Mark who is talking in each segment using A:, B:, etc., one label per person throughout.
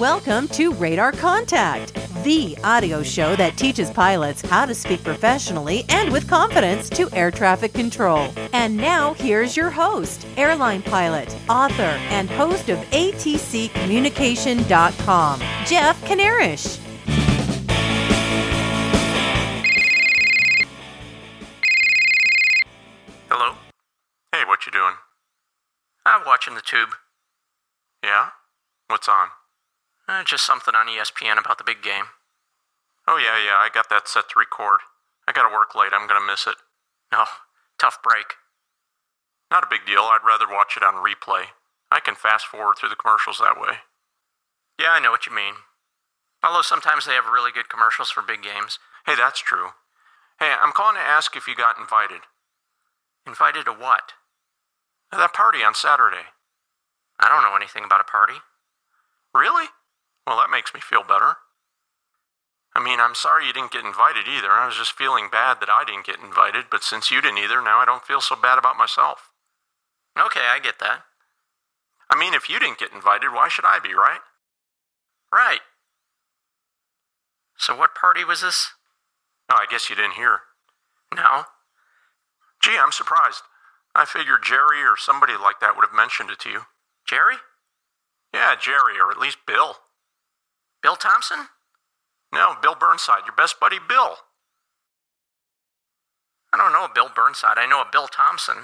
A: Welcome to Radar Contact, the audio show that teaches pilots how to speak professionally and with confidence to air traffic control. And now, here's your host, airline pilot, author, and host of ATCCommunication.com, Jeff Kanarish.
B: Hello? Hey, what you doing? I'm watching the tube. Yeah? What's on? Uh, just something on ESPN about the big game. Oh, yeah, yeah, I got that set to record. I gotta work late, I'm gonna miss it. No, tough break. Not a big deal, I'd rather watch it on replay. I can fast forward through the commercials that way. Yeah, I know what you mean. Although sometimes they have really good commercials for big games. Hey, that's true. Hey, I'm calling to ask if you got invited. Invited to what? That party on Saturday. I don't know anything about a party. Really? Well, that makes me feel better. I mean, I'm sorry you didn't get invited either. I was just feeling bad that I didn't get invited, but since you didn't either, now I don't feel so bad about myself. Okay, I get that. I mean, if you didn't get invited, why should I be, right? Right. So, what party was this? Oh, I guess you didn't hear. No. Gee, I'm surprised. I figured Jerry or somebody like that would have mentioned it to you. Jerry? Yeah, Jerry, or at least Bill. Bill Thompson? No, Bill Burnside, your best buddy Bill. I don't know a Bill Burnside. I know a Bill Thompson.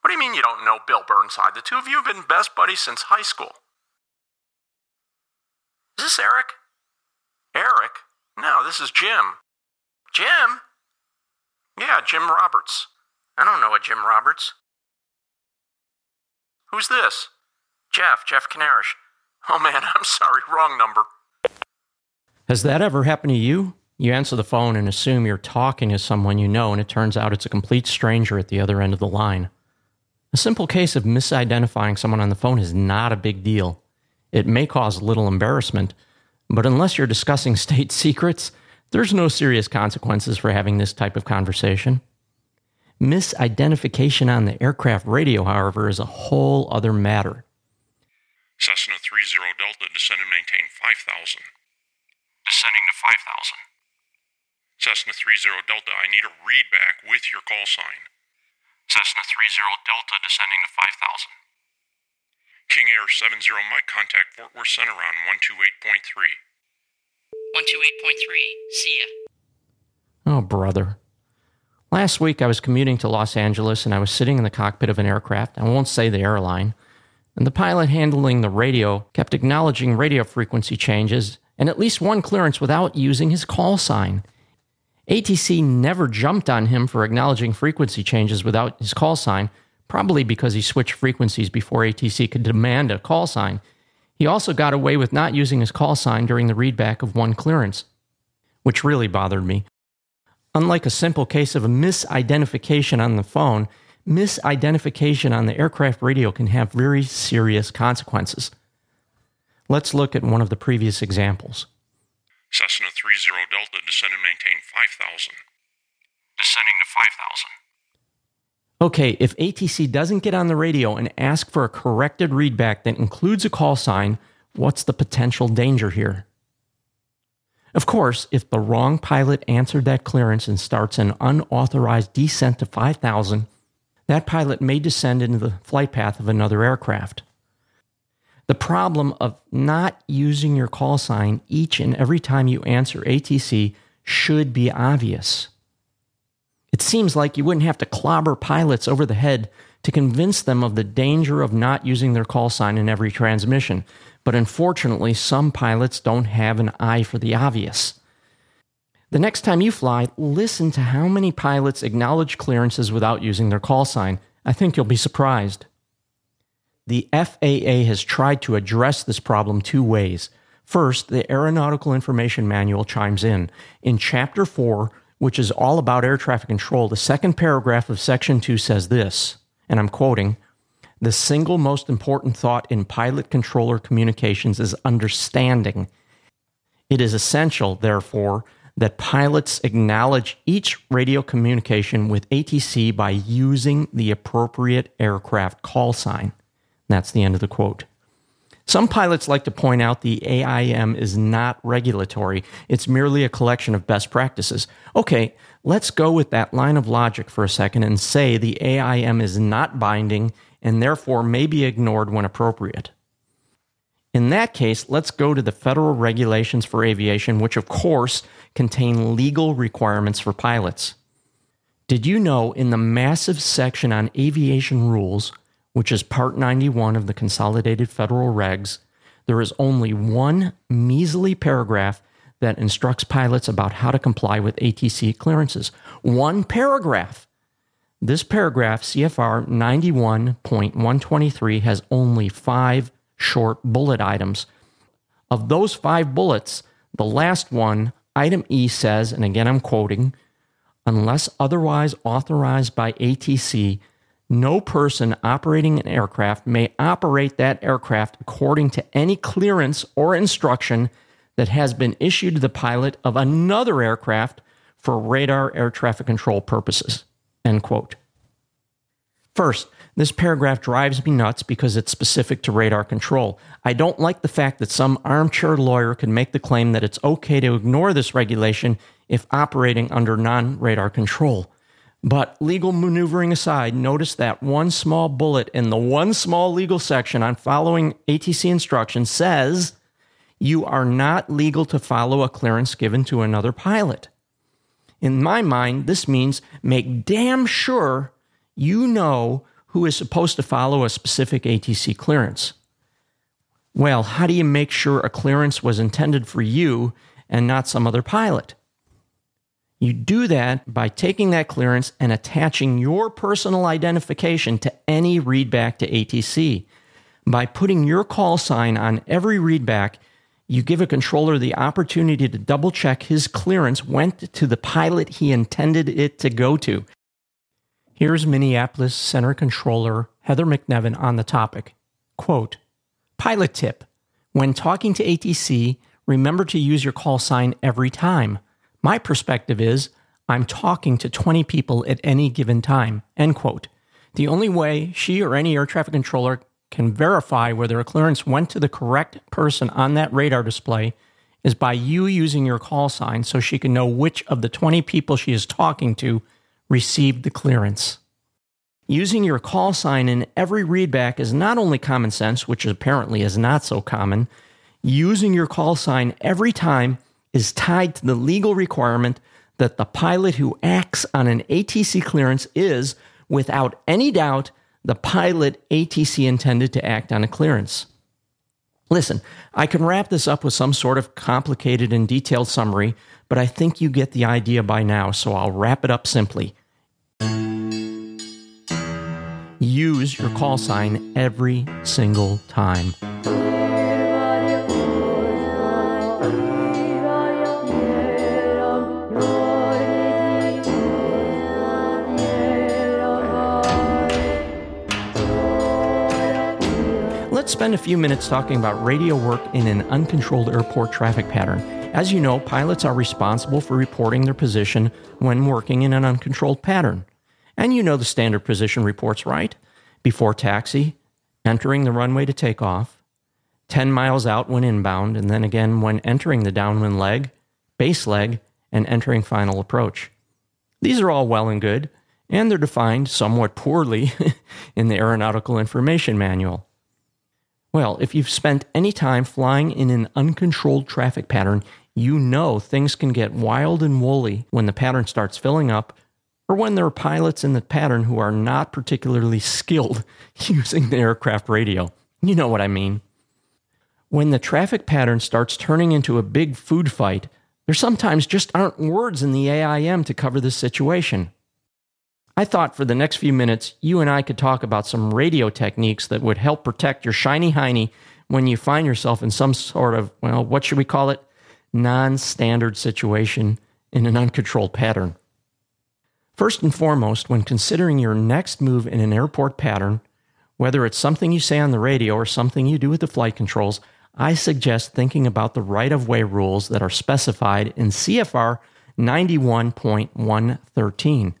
B: What do you mean you don't know Bill Burnside? The two of you have been best buddies since high school. Is this Eric? Eric? No, this is Jim. Jim? Yeah, Jim Roberts. I don't know a Jim Roberts. Who's this? Jeff, Jeff Kanarish. Oh man, I'm sorry, wrong number.
C: Has that ever happened to you? You answer the phone and assume you're talking to someone you know, and it turns out it's a complete stranger at the other end of the line. A simple case of misidentifying someone on the phone is not a big deal. It may cause a little embarrassment, but unless you're discussing state secrets, there's no serious consequences for having this type of conversation. Misidentification on the aircraft radio, however, is a whole other matter.
D: Cessna 30 Delta descend and maintain 5000.
B: Descending to 5,000.
D: Cessna 30 Delta, I need a readback with your call sign.
B: Cessna 30 Delta descending to 5,000.
D: King Air 70 Mike, contact Fort Worth Center on 128.3.
B: 128.3, see ya.
C: Oh, brother. Last week I was commuting to Los Angeles and I was sitting in the cockpit of an aircraft. I won't say the airline. And the pilot handling the radio kept acknowledging radio frequency changes and at least one clearance without using his call sign. ATC never jumped on him for acknowledging frequency changes without his call sign, probably because he switched frequencies before ATC could demand a call sign. He also got away with not using his call sign during the readback of one clearance, which really bothered me. Unlike a simple case of a misidentification on the phone, misidentification on the aircraft radio can have very serious consequences. Let's look at one of the previous examples.
D: Cessna 30 Delta descend and maintain 5000.
B: Descending to 5,000.
C: Okay, if ATC doesn't get on the radio and ask for a corrected readback that includes a call sign, what's the potential danger here? Of course, if the wrong pilot answered that clearance and starts an unauthorized descent to 5,000, that pilot may descend into the flight path of another aircraft. The problem of not using your call sign each and every time you answer ATC should be obvious. It seems like you wouldn't have to clobber pilots over the head to convince them of the danger of not using their call sign in every transmission, but unfortunately, some pilots don't have an eye for the obvious. The next time you fly, listen to how many pilots acknowledge clearances without using their call sign. I think you'll be surprised. The FAA has tried to address this problem two ways. First, the Aeronautical Information Manual chimes in. In Chapter 4, which is all about air traffic control, the second paragraph of Section 2 says this, and I'm quoting The single most important thought in pilot controller communications is understanding. It is essential, therefore, that pilots acknowledge each radio communication with ATC by using the appropriate aircraft call sign. That's the end of the quote. Some pilots like to point out the AIM is not regulatory, it's merely a collection of best practices. Okay, let's go with that line of logic for a second and say the AIM is not binding and therefore may be ignored when appropriate. In that case, let's go to the federal regulations for aviation, which of course contain legal requirements for pilots. Did you know in the massive section on aviation rules, which is Part 91 of the Consolidated Federal Regs, there is only one measly paragraph that instructs pilots about how to comply with ATC clearances. One paragraph. This paragraph, CFR 91.123, has only five short bullet items. Of those five bullets, the last one, item E, says, and again I'm quoting, unless otherwise authorized by ATC, no person operating an aircraft may operate that aircraft according to any clearance or instruction that has been issued to the pilot of another aircraft for radar air traffic control purposes. End quote. First, this paragraph drives me nuts because it's specific to radar control. I don't like the fact that some armchair lawyer can make the claim that it's okay to ignore this regulation if operating under non radar control. But legal maneuvering aside, notice that one small bullet in the one small legal section on following ATC instructions says you are not legal to follow a clearance given to another pilot. In my mind, this means make damn sure you know who is supposed to follow a specific ATC clearance. Well, how do you make sure a clearance was intended for you and not some other pilot? You do that by taking that clearance and attaching your personal identification to any readback to ATC. By putting your call sign on every readback, you give a controller the opportunity to double check his clearance went to the pilot he intended it to go to. Here's Minneapolis Center Controller Heather McNevin on the topic. Quote, Pilot tip. When talking to ATC, remember to use your call sign every time. My perspective is I'm talking to 20 people at any given time. End quote. The only way she or any air traffic controller can verify whether a clearance went to the correct person on that radar display is by you using your call sign so she can know which of the 20 people she is talking to received the clearance. Using your call sign in every readback is not only common sense, which apparently is not so common, using your call sign every time is tied to the legal requirement that the pilot who acts on an ATC clearance is, without any doubt, the pilot ATC intended to act on a clearance. Listen, I can wrap this up with some sort of complicated and detailed summary, but I think you get the idea by now, so I'll wrap it up simply. Use your call sign every single time. Spend a few minutes talking about radio work in an uncontrolled airport traffic pattern. As you know, pilots are responsible for reporting their position when working in an uncontrolled pattern. And you know the standard position reports, right? Before taxi, entering the runway to take off, 10 miles out when inbound, and then again when entering the downwind leg, base leg, and entering final approach. These are all well and good, and they're defined somewhat poorly in the Aeronautical Information Manual. Well, if you've spent any time flying in an uncontrolled traffic pattern, you know things can get wild and woolly when the pattern starts filling up or when there are pilots in the pattern who are not particularly skilled using the aircraft radio. You know what I mean. When the traffic pattern starts turning into a big food fight, there sometimes just aren't words in the AIM to cover this situation. I thought for the next few minutes, you and I could talk about some radio techniques that would help protect your shiny hiney when you find yourself in some sort of, well, what should we call it? Non standard situation in an uncontrolled pattern. First and foremost, when considering your next move in an airport pattern, whether it's something you say on the radio or something you do with the flight controls, I suggest thinking about the right of way rules that are specified in CFR 91.113.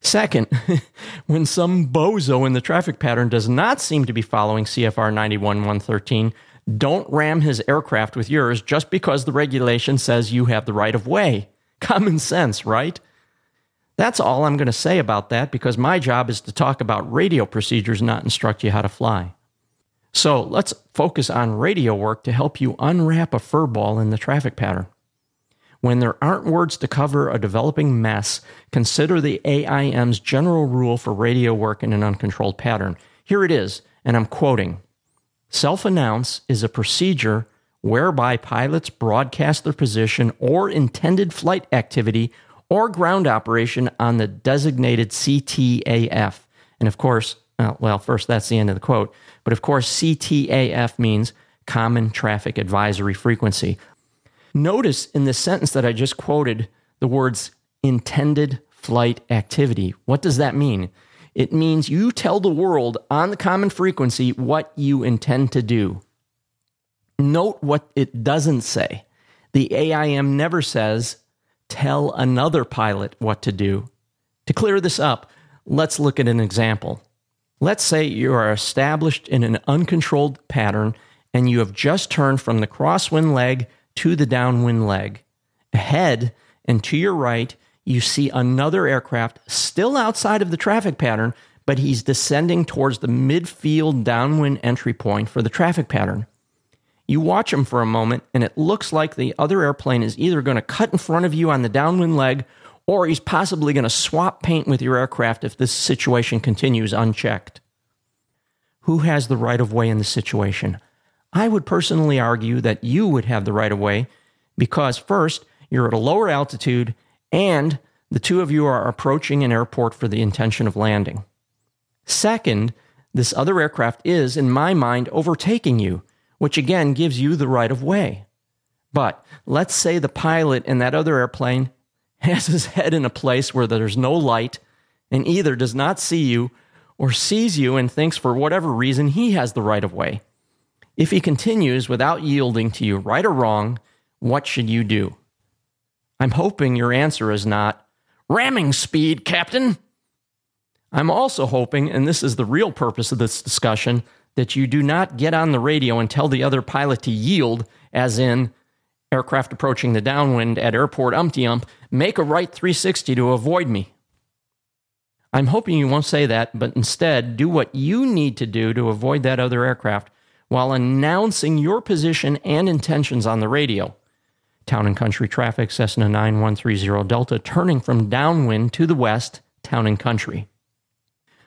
C: Second, when some bozo in the traffic pattern does not seem to be following CFR 91113, don't ram his aircraft with yours just because the regulation says you have the right of way. Common sense, right? That's all I'm going to say about that because my job is to talk about radio procedures, not instruct you how to fly. So let's focus on radio work to help you unwrap a fur ball in the traffic pattern. When there aren't words to cover a developing mess, consider the AIM's general rule for radio work in an uncontrolled pattern. Here it is, and I'm quoting Self announce is a procedure whereby pilots broadcast their position or intended flight activity or ground operation on the designated CTAF. And of course, uh, well, first, that's the end of the quote. But of course, CTAF means Common Traffic Advisory Frequency. Notice in the sentence that I just quoted the words intended flight activity. What does that mean? It means you tell the world on the common frequency what you intend to do. Note what it doesn't say. The AIM never says, tell another pilot what to do. To clear this up, let's look at an example. Let's say you are established in an uncontrolled pattern and you have just turned from the crosswind leg to the downwind leg. Ahead and to your right, you see another aircraft still outside of the traffic pattern, but he's descending towards the midfield downwind entry point for the traffic pattern. You watch him for a moment, and it looks like the other airplane is either going to cut in front of you on the downwind leg or he's possibly going to swap paint with your aircraft if this situation continues unchecked. Who has the right of way in the situation? I would personally argue that you would have the right of way because, first, you're at a lower altitude and the two of you are approaching an airport for the intention of landing. Second, this other aircraft is, in my mind, overtaking you, which again gives you the right of way. But let's say the pilot in that other airplane has his head in a place where there's no light and either does not see you or sees you and thinks for whatever reason he has the right of way. If he continues without yielding to you, right or wrong, what should you do? I'm hoping your answer is not ramming speed, Captain. I'm also hoping, and this is the real purpose of this discussion, that you do not get on the radio and tell the other pilot to yield, as in, aircraft approaching the downwind at airport umpty ump, make a right 360 to avoid me. I'm hoping you won't say that, but instead do what you need to do to avoid that other aircraft while announcing your position and intentions on the radio. Town and country traffic, Cessna 9130 Delta, turning from downwind to the west, town and country.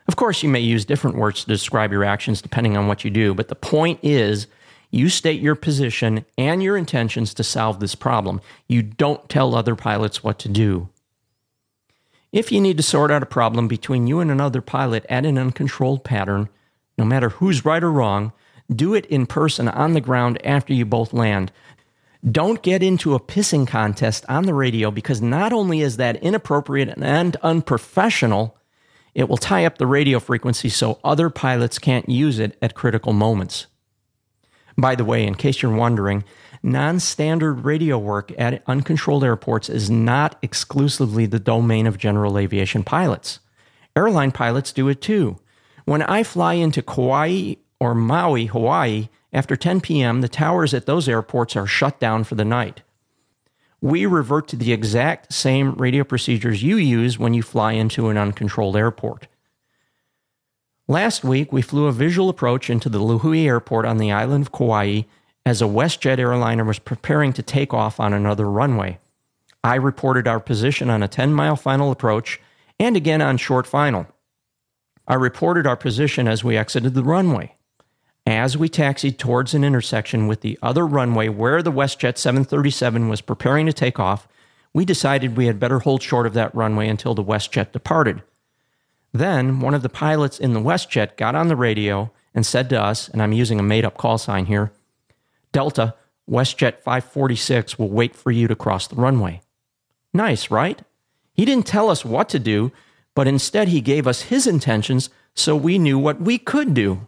C: Of course, you may use different words to describe your actions depending on what you do, but the point is you state your position and your intentions to solve this problem. You don't tell other pilots what to do. If you need to sort out a problem between you and another pilot at an uncontrolled pattern, no matter who's right or wrong, do it in person on the ground after you both land. Don't get into a pissing contest on the radio because not only is that inappropriate and unprofessional, it will tie up the radio frequency so other pilots can't use it at critical moments. By the way, in case you're wondering, non standard radio work at uncontrolled airports is not exclusively the domain of general aviation pilots. Airline pilots do it too. When I fly into Kauai or Maui, Hawaii, after 10 p.m., the towers at those airports are shut down for the night. We revert to the exact same radio procedures you use when you fly into an uncontrolled airport. Last week, we flew a visual approach into the Lihue Airport on the island of Kauai as a WestJet airliner was preparing to take off on another runway. I reported our position on a 10 mile final approach and again on short final. I reported our position as we exited the runway. As we taxied towards an intersection with the other runway where the WestJet 737 was preparing to take off, we decided we had better hold short of that runway until the WestJet departed. Then one of the pilots in the WestJet got on the radio and said to us, and I'm using a made up call sign here Delta, WestJet 546 will wait for you to cross the runway. Nice, right? He didn't tell us what to do, but instead he gave us his intentions so we knew what we could do.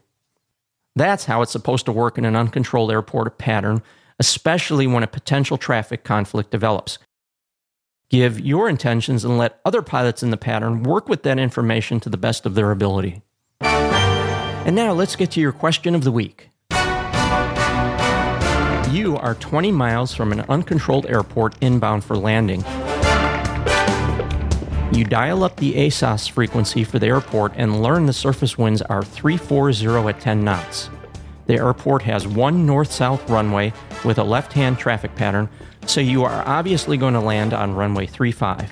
C: That's how it's supposed to work in an uncontrolled airport pattern, especially when a potential traffic conflict develops. Give your intentions and let other pilots in the pattern work with that information to the best of their ability. And now let's get to your question of the week. You are 20 miles from an uncontrolled airport inbound for landing. You dial up the ASOS frequency for the airport and learn the surface winds are 340 at 10 knots. The airport has one north south runway with a left hand traffic pattern, so you are obviously going to land on runway 35.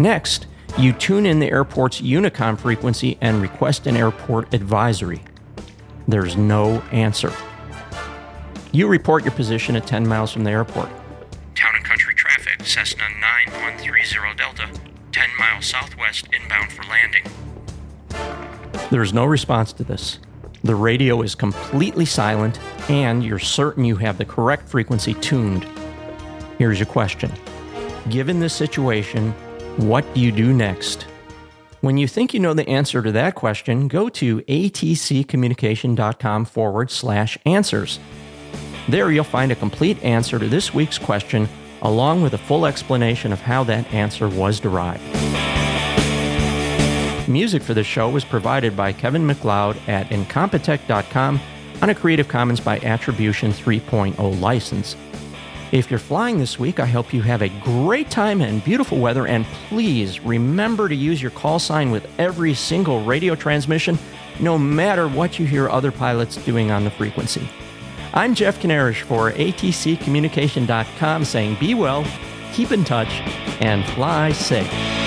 C: Next, you tune in the airport's Unicom frequency and request an airport advisory. There's no answer. You report your position at 10 miles from the airport.
B: Town and country traffic, Cessna 9130 Delta, 10 miles southwest inbound for landing.
C: There's no response to this. The radio is completely silent, and you're certain you have the correct frequency tuned. Here's your question Given this situation, what do you do next? When you think you know the answer to that question, go to atccommunication.com forward slash answers. There you'll find a complete answer to this week's question, along with a full explanation of how that answer was derived. Music for this show was provided by Kevin MacLeod at Incompetech.com on a Creative Commons by Attribution 3.0 license. If you're flying this week, I hope you have a great time and beautiful weather, and please remember to use your call sign with every single radio transmission, no matter what you hear other pilots doing on the frequency. I'm Jeff Kanarish for ATCCommunication.com saying be well, keep in touch, and fly safe.